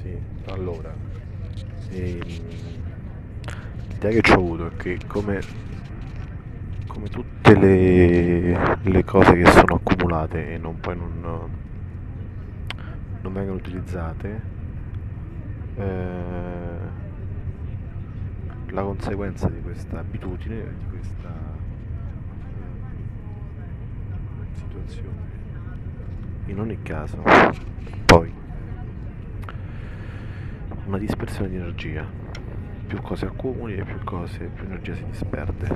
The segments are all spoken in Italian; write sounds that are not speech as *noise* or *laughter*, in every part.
Sì, allora, ehm, l'idea che ho avuto è che come, come tutte le, le cose che sono accumulate e non, poi non, non vengono utilizzate, eh, la conseguenza di questa abitudine, di questa eh, situazione, in ogni caso, poi una dispersione di energia. Più cose accumuli e più cose, più energia si disperde.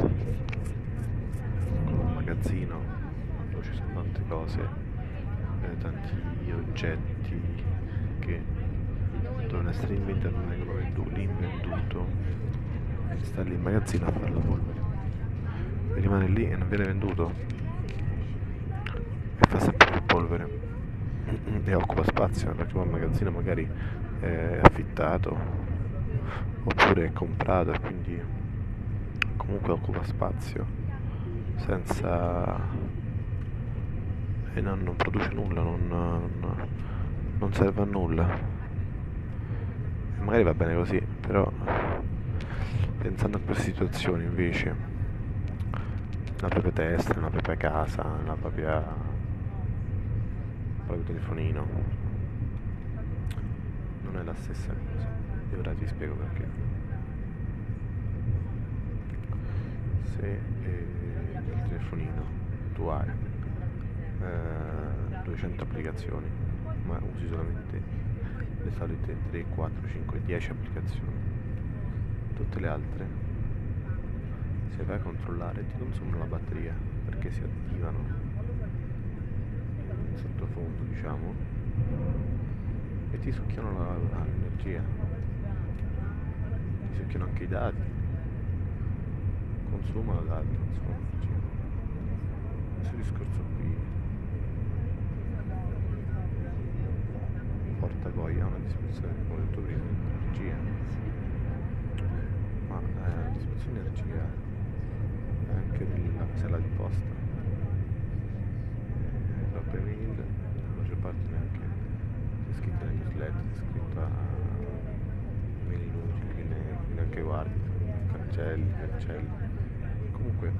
Con un magazzino dove ci sono tante cose, eh, tanti oggetti che devono essere inventati, non vengono venduti, l'invenduto sta lì in magazzino a fare la polvere. E rimane lì e non viene venduto. E fa sempre più polvere. *clears throat* E occupa spazio perché poi il magazzino magari è affittato oppure è comprato e quindi comunque occupa spazio senza e non, non produce nulla non, non, non, serve a nulla. E magari va bene così però pensando a queste situazioni invece nella propria testa nella propria casa nella propria nel proprio telefonino non è la stessa cosa. E ora ti spiego perché. Se eh, nel telefonino tu hai eh, 200 applicazioni ma usi solamente le solite 3, 4, 5, 10 applicazioni tutte le altre se vai a controllare ti consumano la batteria perché si attivano sottofondo diciamo e ti succhiano l'energia, ti succhiano anche i dati, consumano dati, consumano energia. Questo discorso qui porta poi a una dispersione, come ho detto prima, di energia. Ma eh, la dispersione di energia è anche nella casella di posta. Eh, la mail, la maggior parte neanche c'è scritto nel newsletter, c'è scritto a mail inutili che ne, neanche guardi, cancelli, cancelli. Comunque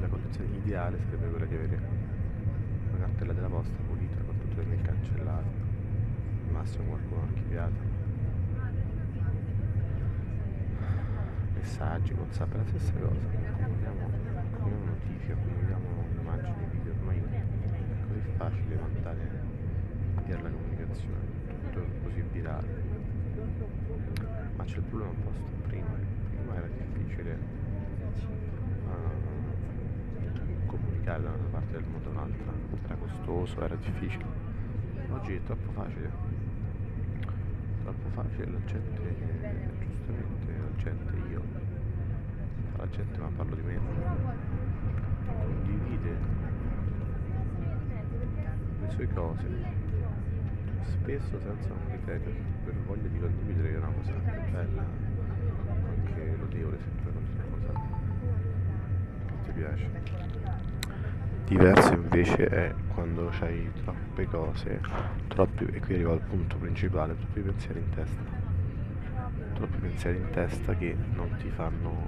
la condizione ideale sarebbe quella di avere una cartella della posta pulita con tutte le cancellate, al massimo qualcuno archiviato. Messaggi, whatsapp, è la stessa cosa, accumuliamo, accumuliamo notifiche, accumuliamo immagini, video, ormai è così facile mandare via la comunicazione, tutto così virale. Ma c'è il problema opposto, prima, prima era difficile uh, comunicare da una parte del mondo all'altra, era costoso, era difficile. Oggi è troppo facile, troppo facile, la gente, giustamente la gente, io, la gente ma parlo di me, condivide le sue cose spesso senza un criterio, per voglia di condividere una cosa bella, anche lodevole se tu racconti una cosa che ti piace. Diverso invece è quando hai troppe cose, troppi, e qui arrivo al punto principale, troppi pensieri in testa. Troppi pensieri in testa che non ti fanno,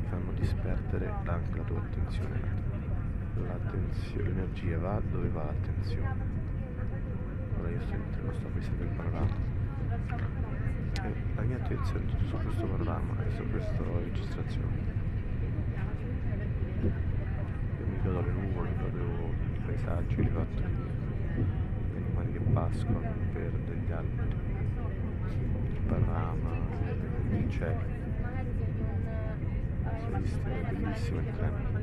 ti fanno disperdere anche la tua attenzione. L'attenzione, l'energia va dove va l'attenzione allora io sto entrando sto pensando il panorama e la mia attenzione è tutta su questo panorama e su questa registrazione. Io mi godo le nuvole, godo i paesaggi, le fattorie gli animali che pascono, il verde, gli alberi il panorama, il cielo si è bellissimo il treno.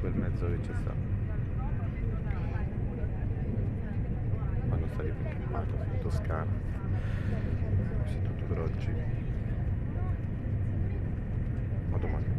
Quel mezzo che c'è stato fermato in Toscana. Questo è tutto per oggi. A domani.